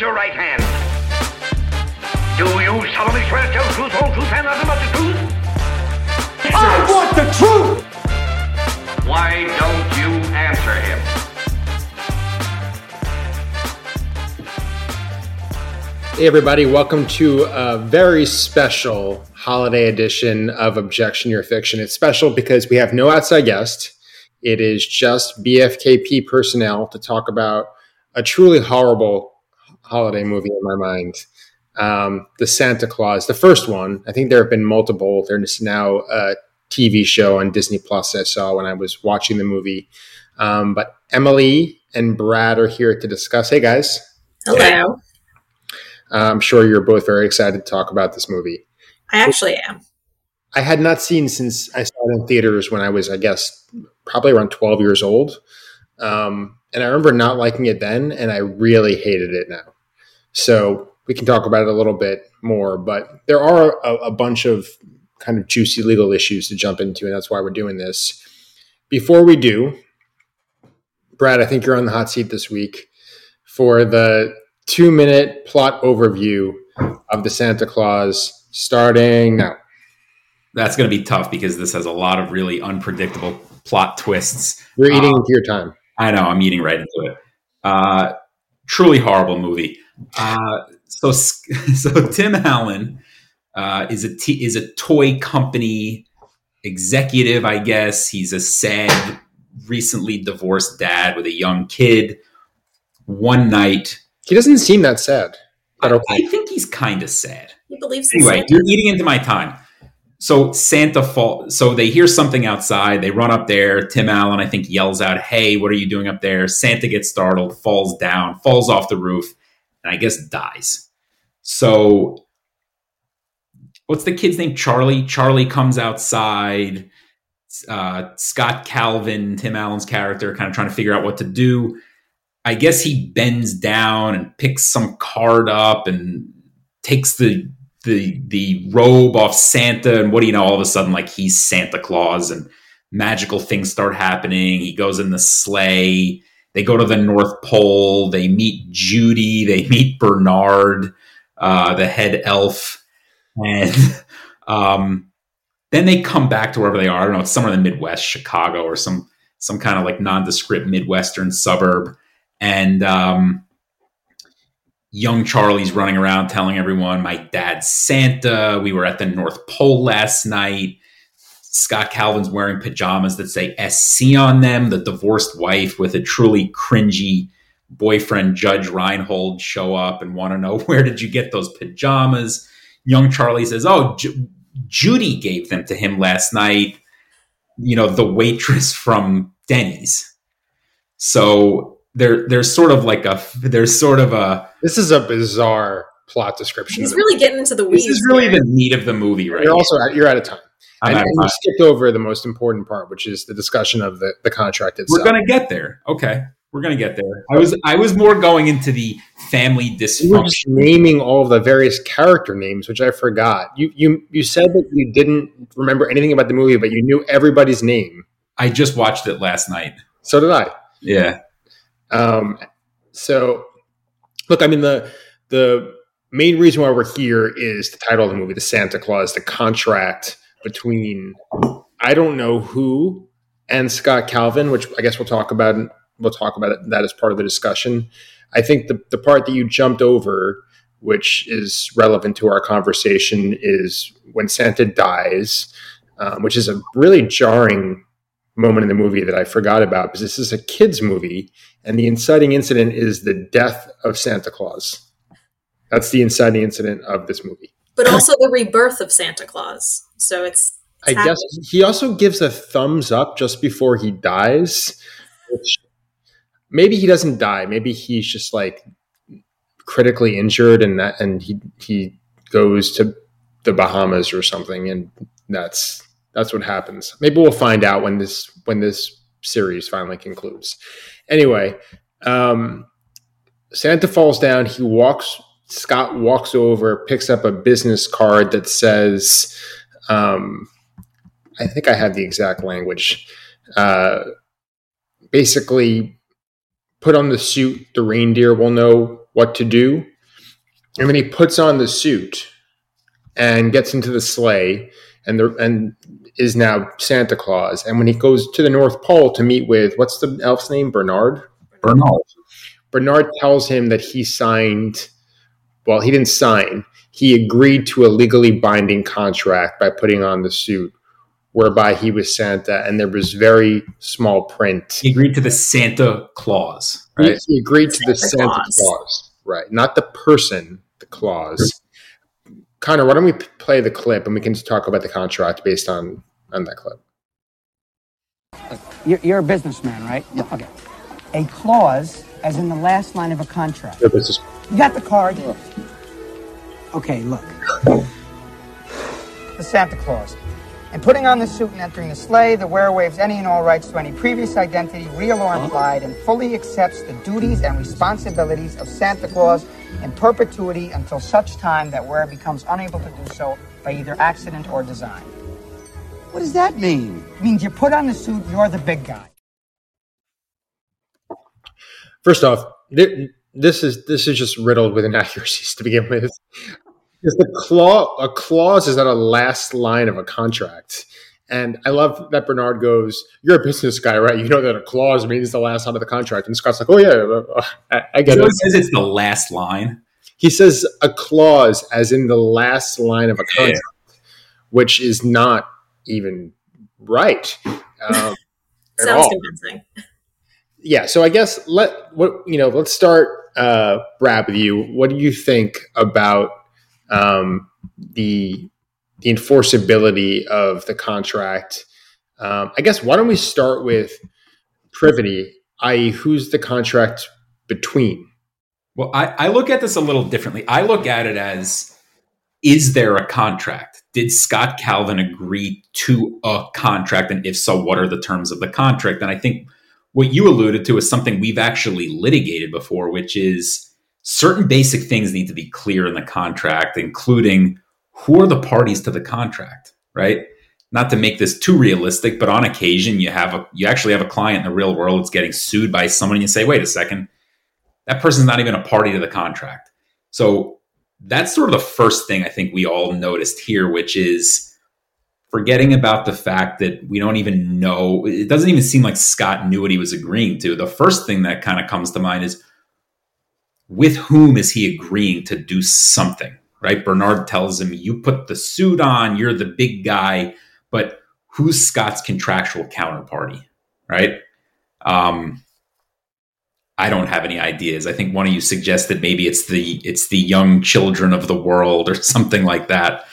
Raise your right hand. Do you solemnly swear to tell the truth, whole truth, and nothing but the truth? I want the truth! Why don't you answer him? Hey, everybody, welcome to a very special holiday edition of Objection Your Fiction. It's special because we have no outside guest. It is just BFKP personnel to talk about a truly horrible holiday movie in my mind. Um, the Santa Clause, the first one. I think there have been multiple. There's now a TV show on Disney Plus I saw when I was watching the movie. Um, but Emily and Brad are here to discuss. Hey, guys. Hello. I'm sure you're both very excited to talk about this movie. I actually am. I had not seen since I saw it in theaters when I was, I guess, probably around 12 years old. Um, and I remember not liking it then, and I really hated it now. So we can talk about it a little bit more, but there are a, a bunch of kind of juicy legal issues to jump into, and that's why we're doing this. Before we do, Brad, I think you're on the hot seat this week for the two minute plot overview of the Santa Clause starting now. That's going to be tough because this has a lot of really unpredictable plot twists. You're eating into your time. I know, I'm eating right into it. Uh, truly horrible movie. Uh, so, so Tim Allen uh, is a t- is a toy company executive, I guess. He's a sad, recently divorced dad with a young kid. One night, He doesn't seem that sad. But I, okay. I think he's kind of sad. He believes in Anyway, Santa. you're eating into my time. So Santa fall. So they hear something outside. They run up there. Tim Allen, I think, yells out, "Hey, what are you doing up there?" Santa gets startled, falls down, falls off the roof, and I guess dies. So, what's the kid's name? Charlie. Charlie comes outside. Uh, Scott Calvin, Tim Allen's character, kind of trying to figure out what to do. I guess he bends down and picks some card up and takes the the the robe off Santa, and what do you know? All of a sudden, like he's Santa Claus, and magical things start happening. He goes in the sleigh. They go to the North Pole. They meet Judy. They meet Bernard, uh, the head elf, and um, then they come back to wherever they are. I don't know. It's somewhere in the Midwest, Chicago, or some some kind of like nondescript Midwestern suburb, and um, young Charlie's running around telling everyone, My dad's Santa. We were at the North Pole last night. Scott Calvin's wearing pajamas that say SC on them. The divorced wife with a truly cringy boyfriend, Judge Reinhold, show up and want to know where did you get those pajamas? Young Charlie says, Oh, Ju- Judy gave them to him last night. You know, the waitress from Denny's. So there, there's sort of like a, there's sort of a, This is a bizarre plot description. He's of it. really getting into the weeds. this is really here. the meat of the movie, right? You're also at, you're out of time. And, and you skipped over the most important part, which is the discussion of the, the contract itself. We're gonna get there. Okay, we're gonna get there. I was I was more going into the family you were just dysfunction. naming all of the various character names, which I forgot. You you you said that you didn't remember anything about the movie, but you knew everybody's name. I just watched it last night. So did I. Yeah, Um, so, look, I mean the the main reason why we're here is the title of the movie, the Santa Clause, the contract between I don't know who and Scott Calvin, which I guess we'll talk about. We'll talk about that as part of the discussion. I think the the part that you jumped over, which is relevant to our conversation, is when Santa dies, um, which is a really jarring moment in the movie that I forgot about because this is a kids movie and the inciting incident is the death of Santa Claus. That's the inciting incident of this movie. but also the rebirth of Santa Claus. So it's, I it's guess he also gives a thumbs up just before he dies, which maybe he doesn't die. Maybe he's just like critically injured and that and he he goes to the Bahamas or something and that's that's what happens. Maybe we'll find out when this when this series finally concludes. Anyway, um, Santa falls down. He walks. Scott walks over, picks up a business card that says, um, "I think I have the exact language." Uh, basically, put on the suit. The reindeer will know what to do. and then he puts on the suit and gets into the sleigh and the and is now Santa Claus. And when he goes to the North Pole to meet with what's the elf's name? Bernard. Bernard. Bernard tells him that he signed. Well, he didn't sign. He agreed to a legally binding contract by putting on the suit, whereby he was Santa, and there was very small print. He agreed to the Santa Clause, He, right? he agreed to the Santa Santa Clause. Claus, right? Not the person, the clause. Connor, why don't we play the clip and we can talk about the contract based on on that clip? You're, you're a businessman, right? Yeah. Okay. A clause, as in the last line of a contract. Your business. You got the card? Okay, look. The Santa Clause. In putting on the suit and entering the sleigh, the wearer waives any and all rights to any previous identity, real or implied, and fully accepts the duties and responsibilities of Santa Claus in perpetuity until such time that wearer becomes unable to do so by either accident or design. What does that mean? It means you put on the suit, you're the big guy. First off, thi- this is this is just riddled with inaccuracies to begin with. Because the clause a clause is not a last line of a contract. And I love that Bernard goes, "You're a business guy, right? You know that a clause means the last line of the contract." And Scott's like, "Oh yeah, uh, I, I get So it." it says it's the last line. He says a clause, as in the last line of a contract, which is not even right. Um, Sounds convincing. Yeah, so I guess let what you know. Let's start, uh, Brad, with you. What do you think about um, the the enforceability of the contract? Um, I guess why don't we start with privity, i.e., who's the contract between? Well, I, I look at this a little differently. I look at it as is there a contract? Did Scott Calvin agree to a contract? And if so, what are the terms of the contract? And I think what you alluded to is something we've actually litigated before, which is certain basic things need to be clear in the contract, including who are the parties to the contract, right? Not to make this too realistic, but on occasion you have a you actually have a client in the real world that's getting sued by someone and you say, wait a second, that person's not even a party to the contract. So that's sort of the first thing I think we all noticed here, which is forgetting about the fact that we don't even know. It doesn't even seem like Scott knew what he was agreeing to. The first thing that kind of comes to mind is with whom is he agreeing to do something, right? Bernard tells him, You put the suit on, you're the big guy, but who's Scott's contractual counterparty, right? Um, I don't have any ideas. I think one of you suggested maybe it's the it's the young children of the world or something like that.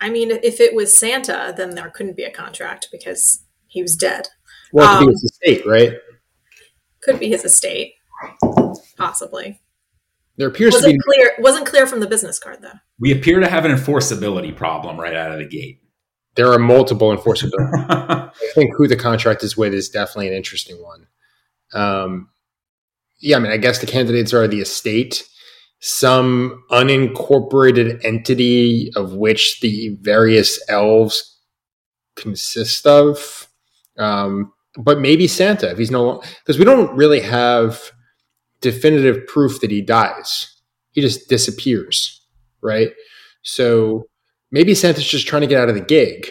I mean, if it was Santa, then there couldn't be a contract because he was dead. Well, it could Um, be his estate, right? Could be his estate, possibly. There appears to be Wasn't clear. Wasn't clear from the business card though. We appear to have an enforceability problem right out of the gate. there are multiple enforceability. I think who the contract is with is definitely an interesting one. Um, yeah, I mean, I guess the candidates are the estate, some unincorporated entity of which the various elves consist of, um, but maybe Santa if he's no longer, because we don't really have definitive proof that he dies. He just disappears, right? So maybe Santa's just trying to get out of the gig.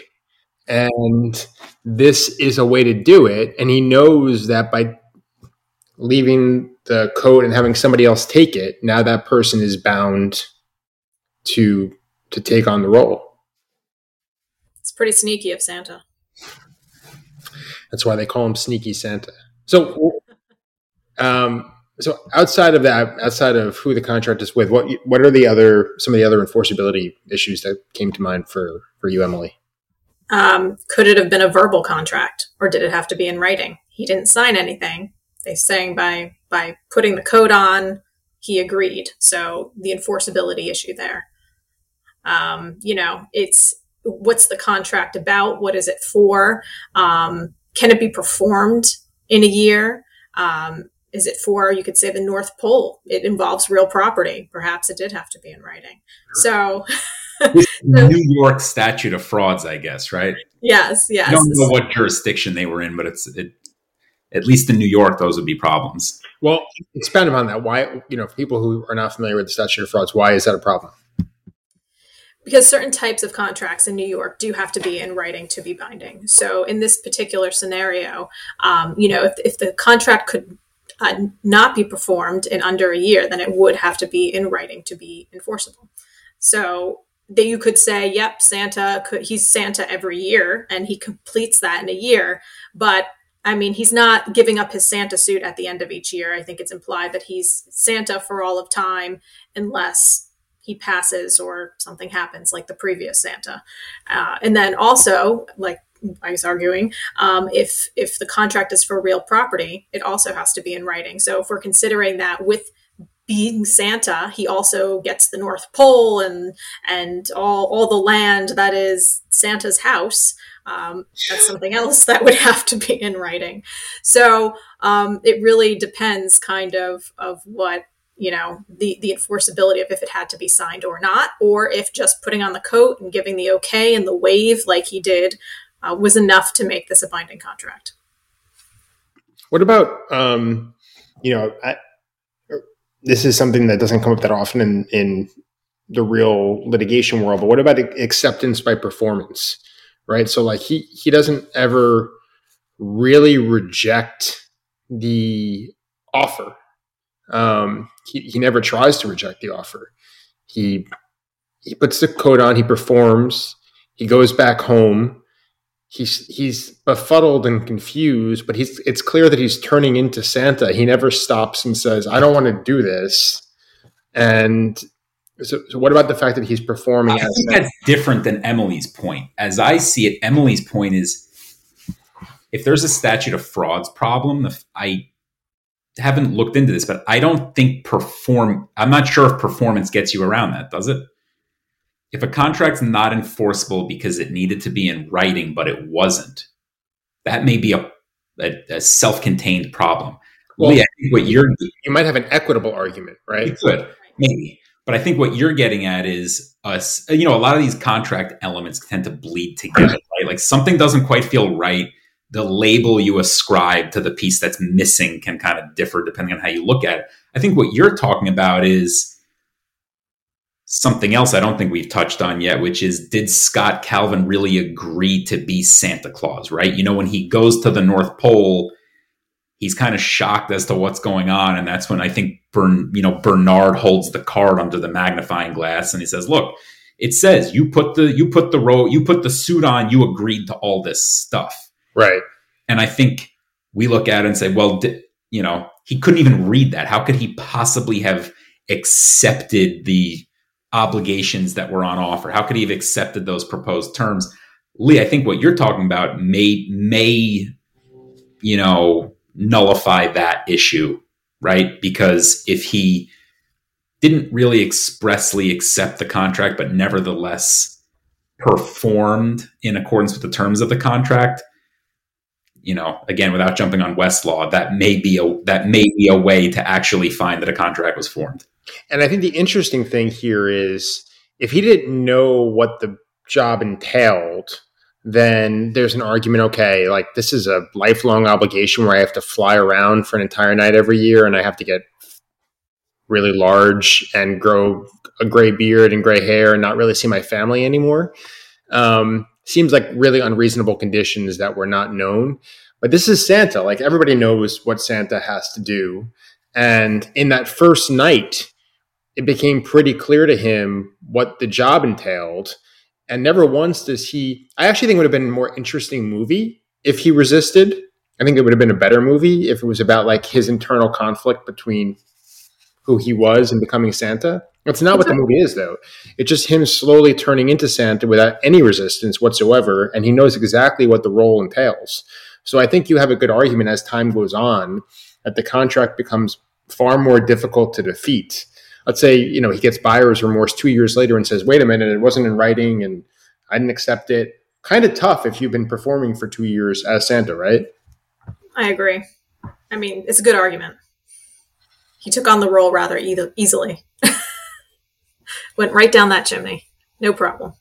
And this is a way to do it. And he knows that by leaving the code and having somebody else take it, now that person is bound to to take on the role. It's pretty sneaky of Santa. That's why they call him Sneaky Santa. So, um, so outside of that, outside of who the contract is with, what what are the other some of the other enforceability issues that came to mind for for you, Emily? Um, could it have been a verbal contract, or did it have to be in writing? He didn't sign anything. They saying by by putting the code on, he agreed. So the enforceability issue there. Um, you know, it's what's the contract about? What is it for? Um, can it be performed in a year? Um, is it for you could say the North Pole? It involves real property. Perhaps it did have to be in writing. So New York statute of frauds, I guess, right? yes, yes. I don't know what jurisdiction they were in, but it's it at least in New York, those would be problems. Well, expand upon that. Why, you know, for people who are not familiar with the statute of frauds, why is that a problem? because certain types of contracts in New York do have to be in writing to be binding. So in this particular scenario, um, you know, if, if the contract could uh, not be performed in under a year, then it would have to be in writing to be enforceable. So that you could say, "Yep, Santa could. He's Santa every year, and he completes that in a year." But I mean, he's not giving up his Santa suit at the end of each year. I think it's implied that he's Santa for all of time, unless he passes or something happens like the previous Santa. Uh, and then also, like I was arguing, um, if if the contract is for real property, it also has to be in writing. So if we're considering that with being Santa, he also gets the North Pole and and all all the land that is Santa's house. Um, that's something else that would have to be in writing. So um, it really depends, kind of, of what you know the the enforceability of if it had to be signed or not or if just putting on the coat and giving the okay and the wave like he did uh, was enough to make this a binding contract what about um you know I, this is something that doesn't come up that often in in the real litigation world but what about acceptance by performance right so like he he doesn't ever really reject the offer um, he, he never tries to reject the offer. He he puts the coat on, he performs, he goes back home. He's he's befuddled and confused, but he's it's clear that he's turning into Santa. He never stops and says, "I don't want to do this." And so, so what about the fact that he's performing? I think that's different than Emily's point. As I see it, Emily's point is if there's a statute of frauds problem, I haven't looked into this, but I don't think perform. I'm not sure if performance gets you around that, does it? If a contract's not enforceable because it needed to be in writing, but it wasn't, that may be a, a, a self-contained problem. Well, Lee, I think what you're you might have an equitable argument, right? You could maybe, but I think what you're getting at is us. You know, a lot of these contract elements tend to bleed together, right? Like something doesn't quite feel right the label you ascribe to the piece that's missing can kind of differ depending on how you look at it. I think what you're talking about is something else I don't think we've touched on yet, which is did Scott Calvin really agree to be Santa Claus, right? You know, when he goes to the North Pole, he's kind of shocked as to what's going on. And that's when I think Bern, you know, Bernard holds the card under the magnifying glass and he says, look, it says you put the you put the row you put the suit on, you agreed to all this stuff Right. And I think we look at it and say, well, you know, he couldn't even read that. How could he possibly have accepted the obligations that were on offer? How could he have accepted those proposed terms? Lee, I think what you're talking about may may you know nullify that issue, right? Because if he didn't really expressly accept the contract, but nevertheless performed in accordance with the terms of the contract, you know, again, without jumping on Westlaw, that may be a that may be a way to actually find that a contract was formed. And I think the interesting thing here is if he didn't know what the job entailed, then there's an argument. Okay, like this is a lifelong obligation where I have to fly around for an entire night every year, and I have to get really large and grow a gray beard and gray hair and not really see my family anymore. Um, seems like really unreasonable conditions that were not known. But this is Santa. Like everybody knows what Santa has to do. And in that first night, it became pretty clear to him what the job entailed. And never once does he. I actually think it would have been a more interesting movie if he resisted. I think it would have been a better movie if it was about like his internal conflict between who he was and becoming Santa. That's not what the movie is, though. It's just him slowly turning into Santa without any resistance whatsoever, and he knows exactly what the role entails. So I think you have a good argument as time goes on that the contract becomes far more difficult to defeat. Let's say you know he gets buyer's remorse two years later and says, "Wait a minute, it wasn't in writing, and I didn't accept it." Kind of tough if you've been performing for two years as Santa, right? I agree. I mean, it's a good argument. He took on the role rather e- easily. Went right down that chimney. No problem.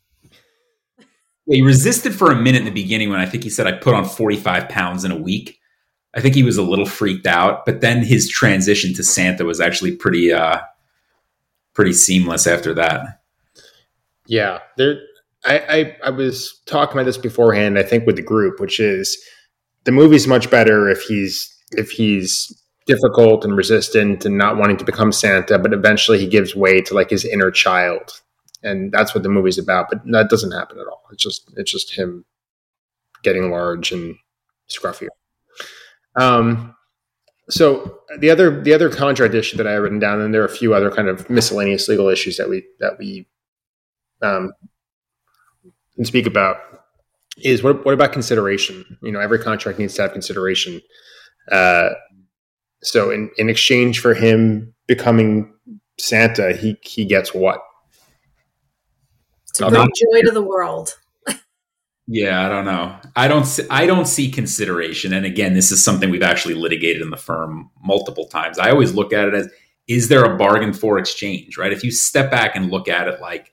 He resisted for a minute in the beginning when I think he said I put on 45 pounds in a week. I think he was a little freaked out, but then his transition to Santa was actually pretty uh pretty seamless after that. Yeah, there. I, I I was talking about this beforehand. I think with the group, which is the movie's much better if he's if he's difficult and resistant and not wanting to become Santa, but eventually he gives way to like his inner child, and that's what the movie's about. But that doesn't happen at all. It's just it's just him getting large and scruffy. Um, so the other the other contract issue that I have written down, and there are a few other kind of miscellaneous legal issues that we that we um, can speak about is what what about consideration? You know, every contract needs to have consideration. Uh, so in in exchange for him becoming Santa, he he gets what? To bring joy to the world. Yeah, I don't know. I don't. See, I don't see consideration. And again, this is something we've actually litigated in the firm multiple times. I always look at it as: is there a bargain for exchange? Right? If you step back and look at it like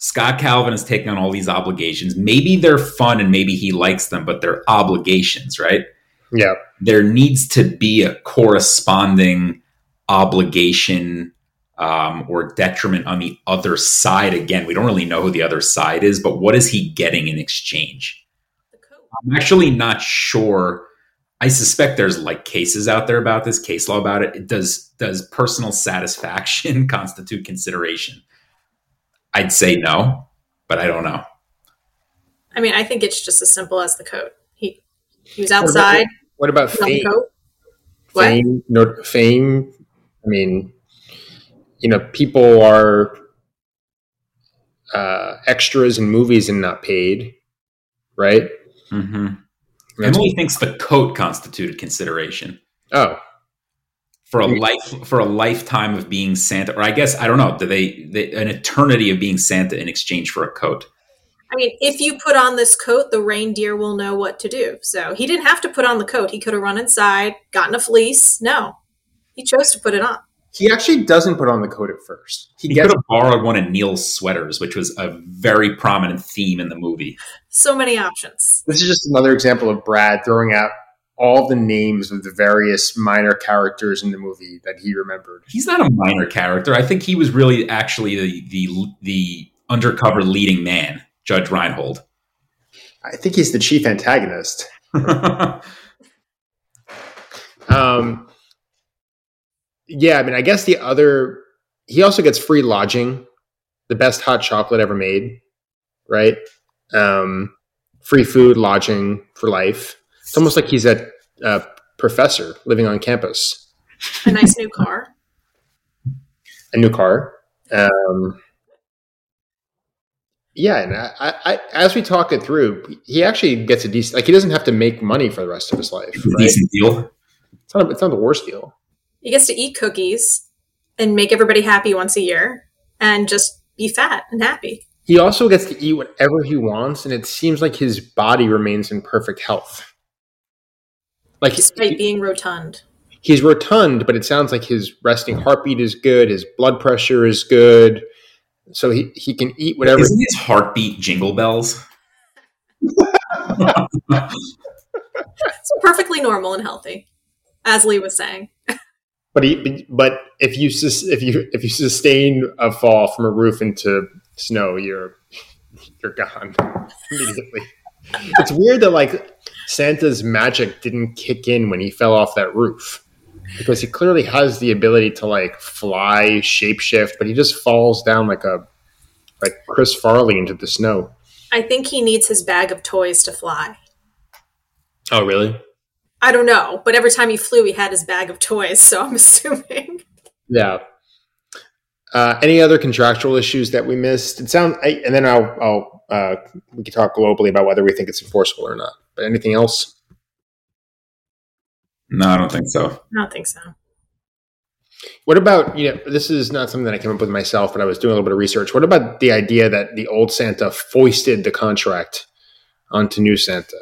Scott Calvin is taking on all these obligations. Maybe they're fun and maybe he likes them, but they're obligations, right? Yeah. There needs to be a corresponding obligation um, or detriment on the other side. Again, we don't really know who the other side is, but what is he getting in exchange? I'm actually not sure. I suspect there's like cases out there about this case law about it. Does does personal satisfaction constitute consideration? I'd say no, but I don't know. I mean, I think it's just as simple as the coat. He he was outside. What about, what about fame? What? Fame, no, fame. I mean, you know, people are uh, extras in movies and not paid, right? Mm-hmm. Emily thinks the coat constituted consideration. Oh, for a life for a lifetime of being Santa, or I guess I don't know. Do they, they an eternity of being Santa in exchange for a coat? I mean, if you put on this coat, the reindeer will know what to do. So he didn't have to put on the coat. He could have run inside, gotten a fleece. No, he chose to put it on. He actually doesn't put on the coat at first. He, he gets- could have borrowed one of Neal's sweaters, which was a very prominent theme in the movie. So many options. This is just another example of Brad throwing out all the names of the various minor characters in the movie that he remembered. He's not a minor character. I think he was really actually the the, the undercover leading man, Judge Reinhold. I think he's the chief antagonist. um, yeah, I mean, I guess the other he also gets free lodging, the best hot chocolate ever made, right? Um, free food, lodging for life. It's almost like he's a, a professor living on campus. A nice new car. A new car. Um, yeah, and I, I, as we talk it through, he actually gets a decent. Like he doesn't have to make money for the rest of his life. Right? Decent deal. It's not. It's not the worst deal. He gets to eat cookies and make everybody happy once a year, and just be fat and happy. He also gets to eat whatever he wants, and it seems like his body remains in perfect health. Like despite he, being rotund. He's rotund, but it sounds like his resting heartbeat is good, his blood pressure is good. So he, he can eat whatever. Isn't his heartbeat jingle bells? it's perfectly normal and healthy, as Lee was saying. But he, but if you if you if you sustain a fall from a roof into snow, you're you're gone immediately. it's weird that like Santa's magic didn't kick in when he fell off that roof because he clearly has the ability to like fly, shapeshift, but he just falls down like a like Chris Farley into the snow. I think he needs his bag of toys to fly. Oh, really? I don't know, but every time he flew, he had his bag of toys, so I'm assuming. Yeah. Uh, any other contractual issues that we missed? It sounds, and then I'll, I'll uh, we can talk globally about whether we think it's enforceable or not. But anything else? No, I don't think so. I don't think so. What about, you know, this is not something that I came up with myself, but I was doing a little bit of research. What about the idea that the old Santa foisted the contract onto new Santa?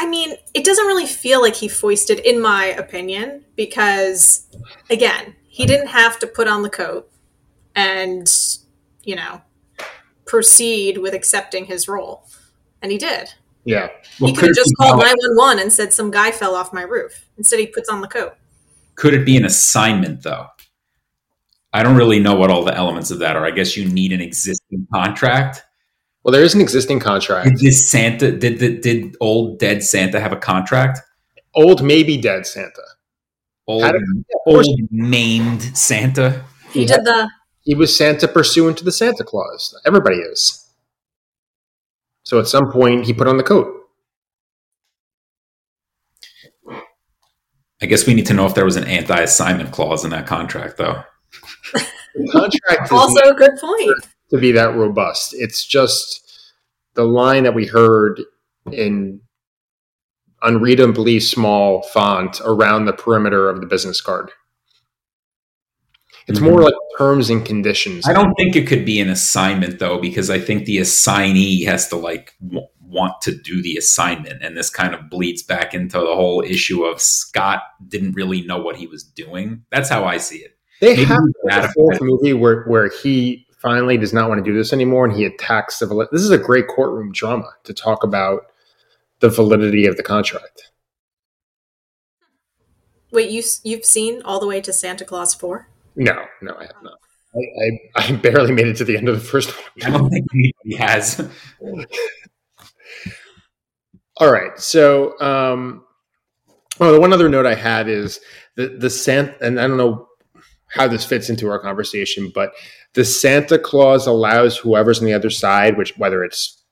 I mean, it doesn't really feel like he foisted, in my opinion, because, again, he didn't have to put on the coat and, you know, proceed with accepting his role and he did. Yeah. Well, he could could have just called 911 and said some guy fell off my roof. Instead, he puts on the coat. Could it be an assignment though? I don't really know what all the elements of that are. I guess you need an existing contract. Well, there is an existing contract. Did this Santa did the, did old dead Santa have a contract? Old, maybe dead Santa. Old, Had a- old maimed Santa. He Yeah. did the He was Santa pursuant to the Santa Clause. Everybody is. So at some point, he put on the coat. I guess we need to know if there was an anti-assignment clause in that contract, though. The contract is also a good point. To be that robust. It's just the line that we heard in unreadably small font around the perimeter of the business card. It's Mhm. more like terms and conditions. I don't think it could be an assignment though, because I think the assignee has to like w- want to do the assignment, and this kind of bleeds back into the whole issue of Scott didn't really know what he was doing. That's how I see it. They Maybe have a fourth movie where where he finally does not want to do this anymore, and he attacks the. vali- This is a great courtroom drama to talk about the validity of the contract. Wait, you you've seen all the way to Santa Clause four? No, no, I have not. I, I, I barely made it to the end of the first one. I don't think anybody has. All right. So, um, well, the one other note I had is the the Santa, and I don't know how this fits into our conversation, but the Santa Clause allows whoever's on the other side, which whether it's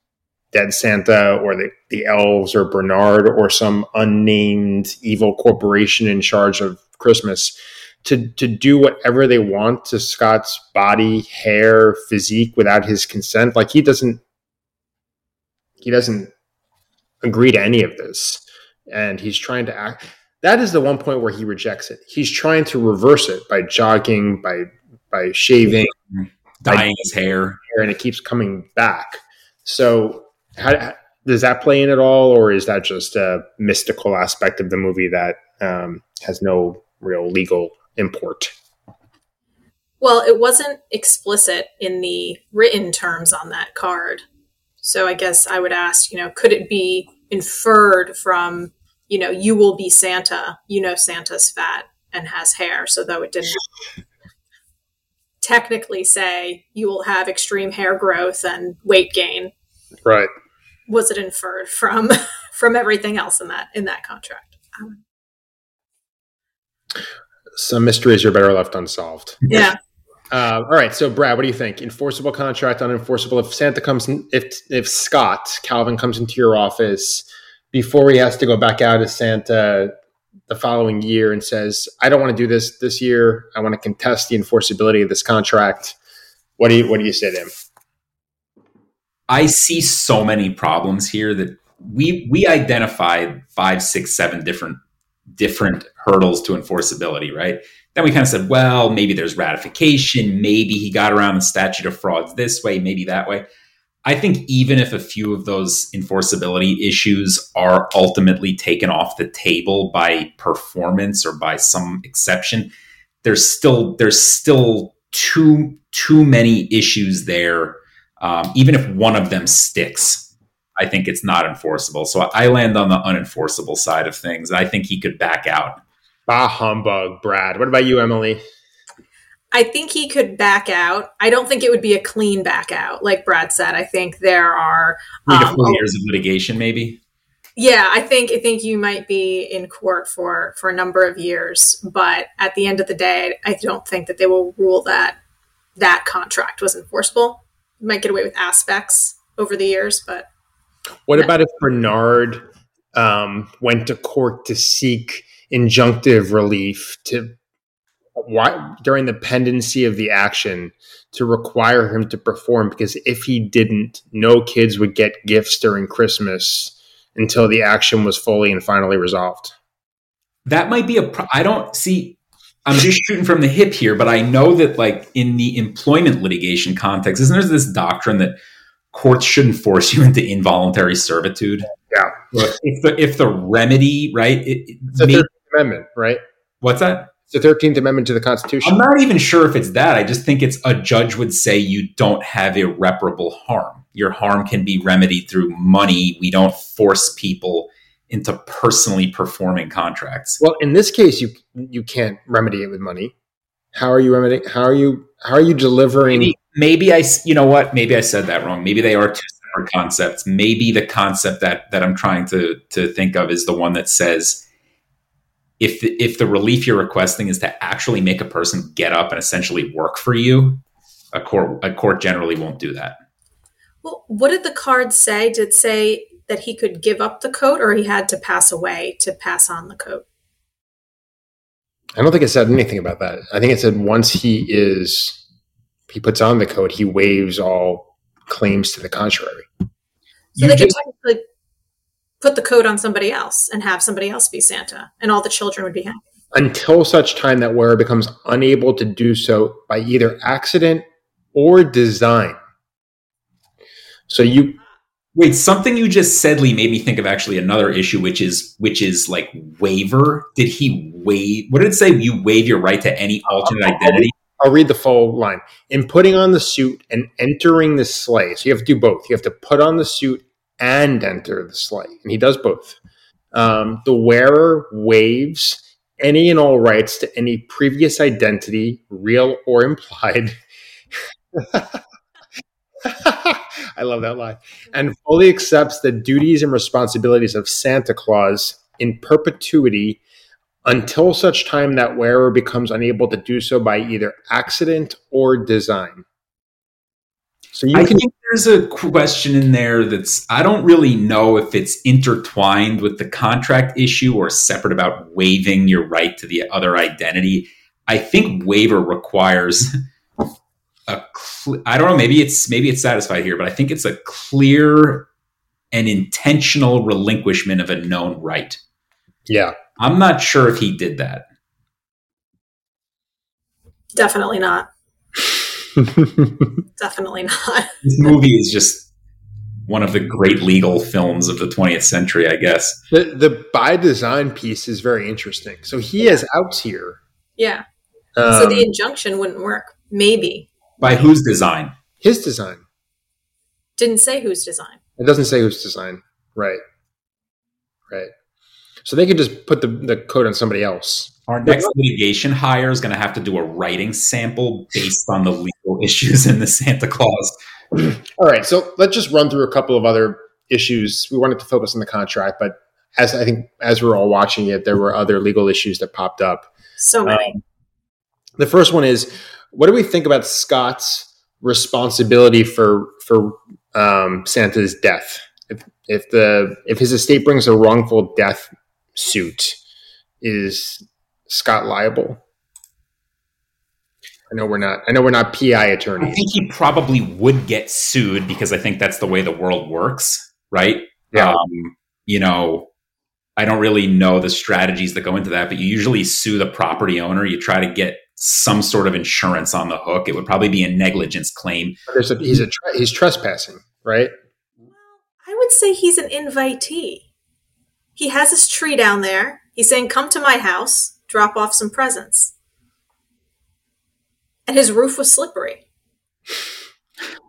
dead Santa or the, the elves or Bernard or some unnamed evil corporation in charge of Christmas to to do whatever they want to Scott's body, hair, physique without his consent. Like he doesn't he doesn't agree to any of this. And he's trying to act that is the one point where he rejects it. He's trying to reverse it by jogging, by by shaving, Dyeing his hair. and it keeps coming back. So, how, does that play in at all, or is that just a mystical aspect of the movie that um, has no real legal import? Well, it wasn't explicit in the written terms on that card. So I guess I would ask, you know, could it be inferred from, you know, you will be Santa, you know, Santa's fat and has hair. So though it didn't technically say you will have extreme hair growth and weight gain, Right. was it inferred from from everything else in that in that contract? Um, Some mysteries are better left unsolved. yeah. Uh, all right, so Brad, what do you think? Enforceable contract, unenforceable? If Santa comes, in, if if Scott Calvin comes into your office before he has to go back out as Santa the following year and says, "I don't want to do this this year. I want to contest the enforceability of this contract." What do you What do you say to him? I see so many problems here that we we identified five, six, seven different different hurdles to enforceability, right? Then we kind of said, well, maybe there's ratification, maybe he got around the statute of frauds this way, maybe that way. I think even if a few of those enforceability issues are ultimately taken off the table by performance or by some exception, there's still there's still too too many issues there um, even if one of them sticks, I think it's not enforceable. So I land on the unenforceable side of things. I think he could back out. Bah humbug, Brad. What about you, Emily? I think he could back out. I don't think it would be a clean back out, like Brad said. I think there are Three to Um, four years of litigation, maybe. Yeah, I think I think you might be in court for for a number of years, but at the end of the day, I don't think that they will rule that that contract was enforceable. You might get away with aspects over the years, but What No. about if Bernard um, went to court to seek injunctive relief to why during the pendency of the action to require him to perform? Because if he didn't, no kids would get gifts during Christmas until the action was fully and finally resolved. That might be a. Pro- I don't see. I'm just shooting from the hip here, but I know that, like in the employment litigation context, isn't there this doctrine that courts shouldn't force you into involuntary servitude? Yeah. If the if the remedy, right? It, it- It's the may- Amendment, right? what's that? The Thirteenth Amendment to the Constitution. I'm not even sure if it's that. I just think it's a judge would say you don't have irreparable harm. your harm can be remedied through money. We don't force people into personally performing contracts. Well, in this case, you you can't remedy it with money. How are you remedying? How are you how are you delivering? Maybe, maybe I, you know what? Maybe I said that wrong. Maybe they are two separate concepts. Maybe the concept that that I'm trying to to think of is the one that says if the, if the relief you're requesting is to actually make a person get up and essentially work for you, a court a court generally won't do that. Well, what did the card say? Did it say that he could give up the coat or he had to pass away to pass on the coat? I don't think it said anything about that. I think it said once he is he puts on the coat, he waives all claims to the contrary. So You they could technically put the coat on somebody else and have somebody else be Santa, and all the children would be happy. until such time that wearer becomes unable to do so by either accident or design. So you Wait, something you just said, Lee, made me think of actually another issue, which is which is like waiver. Did he waive? What did it say? You waive your right to any alternate identity. I'll read the full line. In putting on the suit and entering the sleigh, so you have to do both. You have to put on the suit and enter the sleigh, and he does both. Um, the wearer waives any and all rights to any previous identity, real or implied. I love that line. And fully accepts the duties and responsibilities of Santa Claus in perpetuity until such time that wearer becomes unable to do so by either accident or design. So you I can think there's a question in there that's I don't really know if it's intertwined with the contract issue or separate about waiving your right to the other identity. I think waiver requires a cl- I don't know maybe it's maybe it's satisfied here, but I think it's a clear and intentional relinquishment of a known right. yeah. I'm not sure if he did that. Definitely not. Definitely not. This movie is just one of the great legal films of the 20th century, I guess. the the by design piece is very interesting. So he has outs here. Yeah. Um, so the injunction wouldn't work. Maybe. By whose design? his design. Didn't say whose design. It doesn't say whose design. Right. Right. So they could just put the, the code on somebody else. Our next litigation hire is going to have to do a writing sample based on the legal issues in the Santa Clause. All right. So let's just run through a couple of other issues. We wanted to focus on the contract, but as I think as we're all watching it, there were other legal issues that popped up. So many. Um, the first one is what do we think about Scott's responsibility for for um, Santa's death? If if the if his estate brings a wrongful death suit, is Scott liable? I know we're not. I know we're not PI attorneys. I think he probably would get sued because I think that's the way the world works, right? Yeah. Um, you know, I don't really know the strategies that go into that, but you usually sue the property owner. You try to get some sort of insurance on the hook. It would probably be a negligence claim. There's a, he's a tre- he's trespassing, right? I would say he's an invitee. He has his tree down there. He's saying, Come to my house, drop off some presents. And his roof was slippery.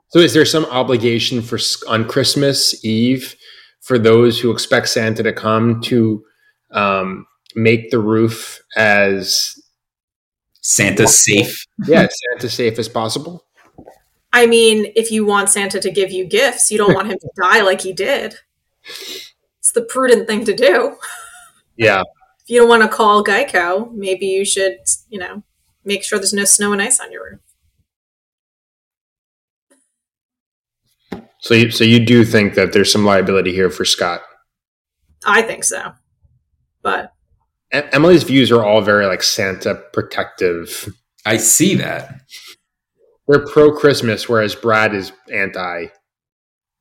So, is there some obligation for on Christmas Eve for those who expect Santa to come to um, make the roof as Santa's safe. yeah Santa safe as possible? I mean, if you want Santa to give you gifts, you don't want him to die like he did. It's the prudent thing to do. Yeah, If you don't want to call Geico, maybe you should, you know, make sure there's no snow and ice on your roof. so you, so you do think that there's some liability here for Scott? I think so. But E- Emily's views are all very like Santa protective. I see that. They're pro Christmas, whereas Brad is anti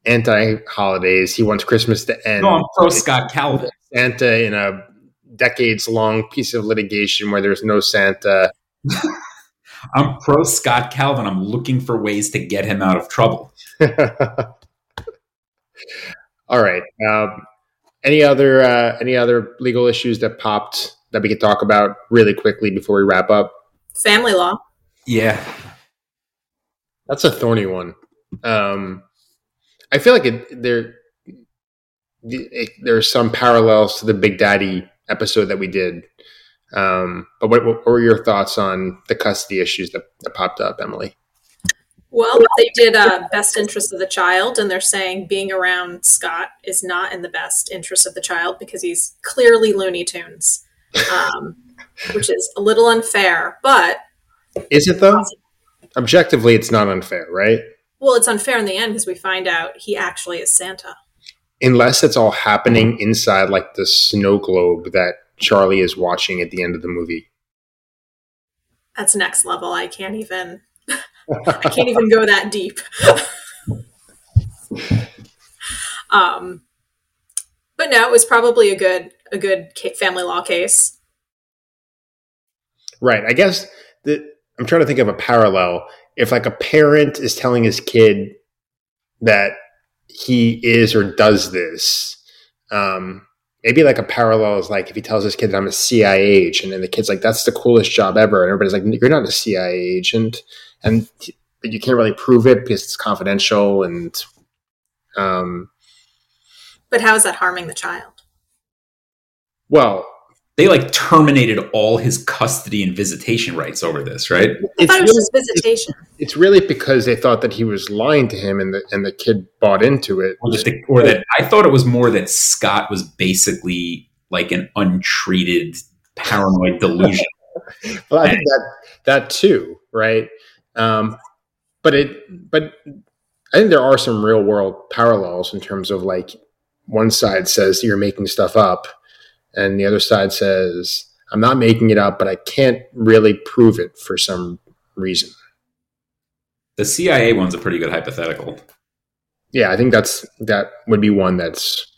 anti holidays. He wants Christmas to end. No, I'm pro Scott Calvin. Santa in a decades long piece of litigation where there's no Santa. I'm pro Scott Calvin. I'm looking for ways to get him out of trouble. All right. Um, any other uh, any other legal issues that popped that we could talk about really quickly before we wrap up? family law. Yeah. That's a thorny one. Um, I feel like it, there it, there's some parallels to the Big Daddy episode that we did. Um, but what, what were your thoughts on the custody issues that, that popped up, Emily? Well, they did uh, best interest of the child, and they're saying being around Scott is not in the best interest of the child because he's clearly Looney Tunes, um, which is a little unfair. But is it though? Objectively, it's not unfair, right? Well, it's unfair in the end because we find out he actually is Santa. Unless it's all happening inside like the snow globe that Charlie is watching at the end of the movie. That's next level. I can't even I can't even go that deep. um, but no, it was probably a good a good family law case. Right. I guess that I'm trying to think of a parallel. If like a parent is telling his kid that he is or does this, um, maybe like a parallel is like if he tells his kid that I'm a CIA agent, and then the kid's like, "That's the coolest job ever," and everybody's like, "You're not a CIA agent," and you can't really prove it because it's confidential and. Um, but how is that harming the child? Well, they like terminated all his custody and visitation rights over this, right? I thought it was really, just visitation. It's, it's, really because they thought that he was lying to him, and the and the kid bought into it. Or, the, or that I thought it was more that Scott was basically like an untreated paranoid delusion. well, I think that that too, right? Um, but it, but I think there are some real world parallels in terms of like one side says you're making stuff up and the other side says i'm not making it up but i can't really prove it for some reason. The cia one's a pretty good hypothetical. Yeah i think that's that would be one that's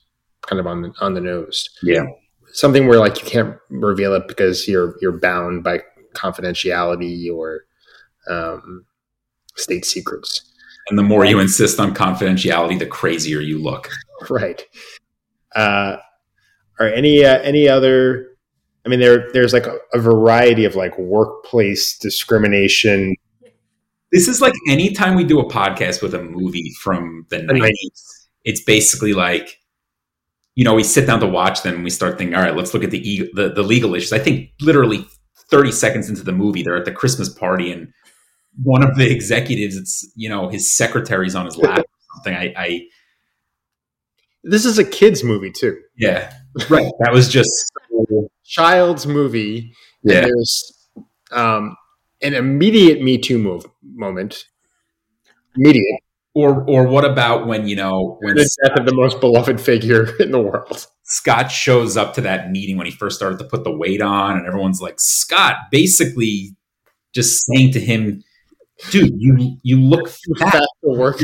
kind of on the on the nose. Yeah. Something where like you can't reveal it because you're you're bound by confidentiality or um, state secrets. And the more you insist on confidentiality the crazier you look. Right. Uh or any uh, any other i mean there there's like a, a, variety of like workplace discrimination. This is like anytime we do a podcast with a movie from the 90s it's basically like you know we sit down to watch them and we start thinking all right let's look at the the, the legal issues. I think literally 30 seconds into the movie they're at the christmas party and one of the executives it's you know his secretary's on his lap or something. I i this is a kids movie too. Yeah right. That was just child's movie. Yeah. there's um, an immediate Me Too move moment. Immediate. Or or what about when you know when the death of the most beloved figure in the world? Scott shows up to that meeting when he first started to put the weight on, and everyone's like, Scott, basically just saying to him, "Dude, you you look fat." fat for work.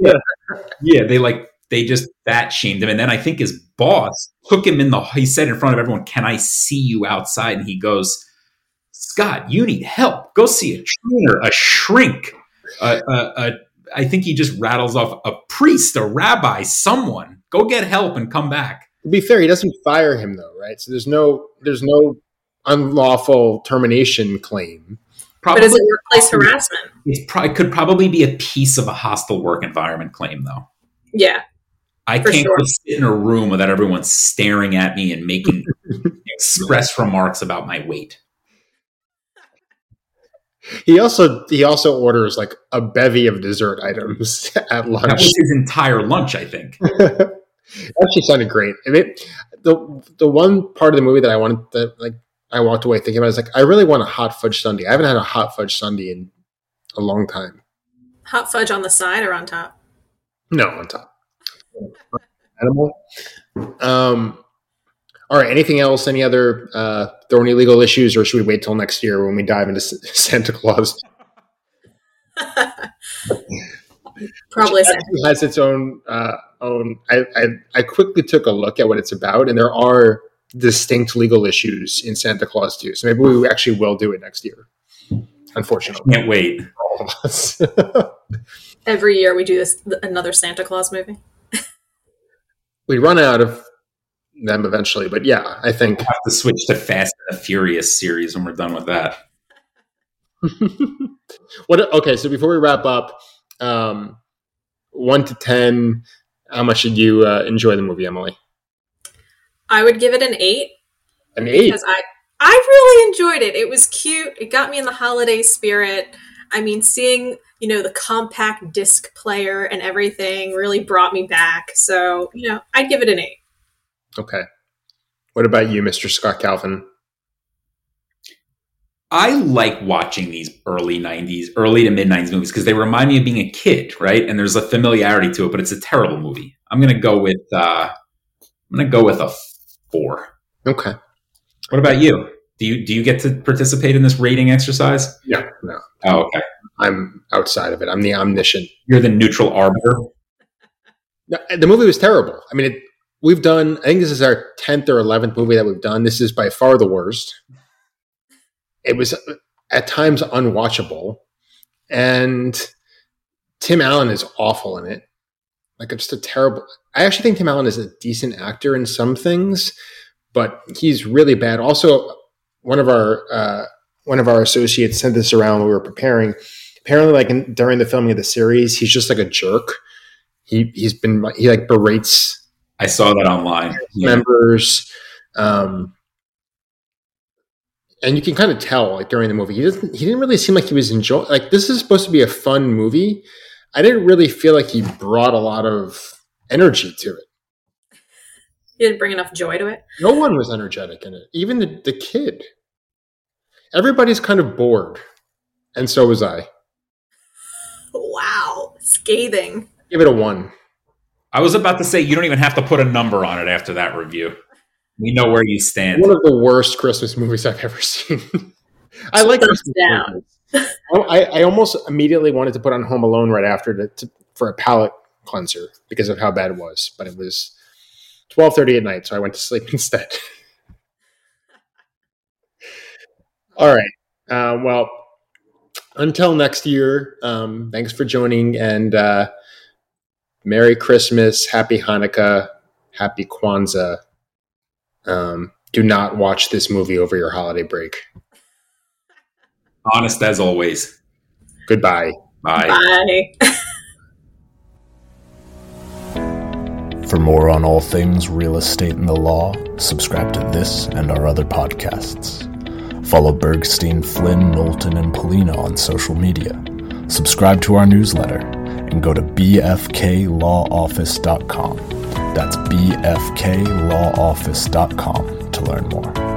yeah. yeah, they like they just that shamed him. And then I think his boss took him in the, he said in front of everyone, Can I see you outside? And he goes, Scott, you need help. Go see a trainer, a shrink. Uh, uh, uh, I think he just rattles off a priest, a rabbi, someone. Go get help and come back. To be fair, he doesn't fire him though, right? So there's no there's no unlawful termination claim. Probably, but is it workplace harassment? it could probably be a piece of a hostile work environment claim, though. Yeah, I For can't sure. sit in a room without everyone staring at me and making express remarks about my weight. He also he also orders like a bevy of dessert items at lunch. That was his entire lunch, I think. Actually, sounded great. I mean, the the one part of the movie that I wanted that like I walked away thinking about is like I really want a hot fudge sundae. I haven't had a hot fudge sundae in a long time. Hot fudge on the side or on top? No, on top animal. Um, all right. Anything else? Any other uh, thorny legal issues, or should we wait till next year when we dive into Santa Clause? Probably it has its own uh, own. I, I I quickly took a look at what it's about, and there are distinct legal issues in Santa Clause too. So maybe we actually will do it next year. Unfortunately, can't wait. All of us. Every year we do this another Santa Clause movie we run out of them eventually. But yeah, I think we'll have to switch to Fast and the Furious series when we're done with that. what? Okay, so before we wrap up, um, one to ten, how much did you uh, enjoy the movie, Emily? I would give it an eight An eight. because I I really enjoyed it. It was cute. It got me in the holiday spirit. I mean, seeing you know the compact disc player and everything really brought me back. So you know, I'd give it an eight. Okay. What about you, Mr. Scott Calvin? I like watching these early 90s, early to mid 90s movies because they remind me of being a kid, right? And there's a familiarity to it, but it's a terrible movie. I'm going to go with uh I'm going to go with a 4. Okay. What about you? Do you do you get to participate in this rating exercise? Yeah. No, Oh, okay. I'm outside of it. I'm the omniscient. You're the neutral arbiter. No, uh, the movie was terrible. I mean, it, we've done. I think this is our tenth or eleventh movie that we've done. This is by far the worst. It was uh, at times unwatchable, and Tim Allen is awful in it. Like it's just a terrible. I actually think Tim Allen is a decent actor in some things, but he's really bad. Also, one of our uh, one of our associates sent this around when we were preparing. Apparently, like in, during the filming of the series, he's just like a jerk. He he's been he like berates I saw that online. Yeah. members, um, and you can kind of tell like during the movie he doesn't he didn't really seem like he was enjoying like this is supposed to be a fun movie. I didn't really feel like he brought a lot of energy to it. You didn't bring enough joy to it. No one was energetic in it, even the, the kid. Everybody's kind of bored, and so was I. Wow, scathing. Give it a one. I was about to say you don't even have to put a number on it after that review. We know where you stand. One of the worst Christmas movies I've ever seen. I like Thumbs Christmas down. movies. I, I almost immediately wanted to put on Home Alone right after to, to, for a palate cleanser because of how bad it was. But it was twelve thirty at night, so I went to sleep instead. All right. Uh, well, until next year. Um, thanks for joining, and uh, Merry Christmas, Happy Hanukkah, Happy Kwanzaa. Um, do not watch this movie over your holiday break. Honest as always. Goodbye. Bye. Bye. For more on all things real estate and the law, subscribe to this and our other podcasts. Follow Bergstein, Flynn, Knowlton, and Polina on social media. Subscribe to our newsletter and go to bfklawoffice.com. That's bfklawoffice.com to learn more.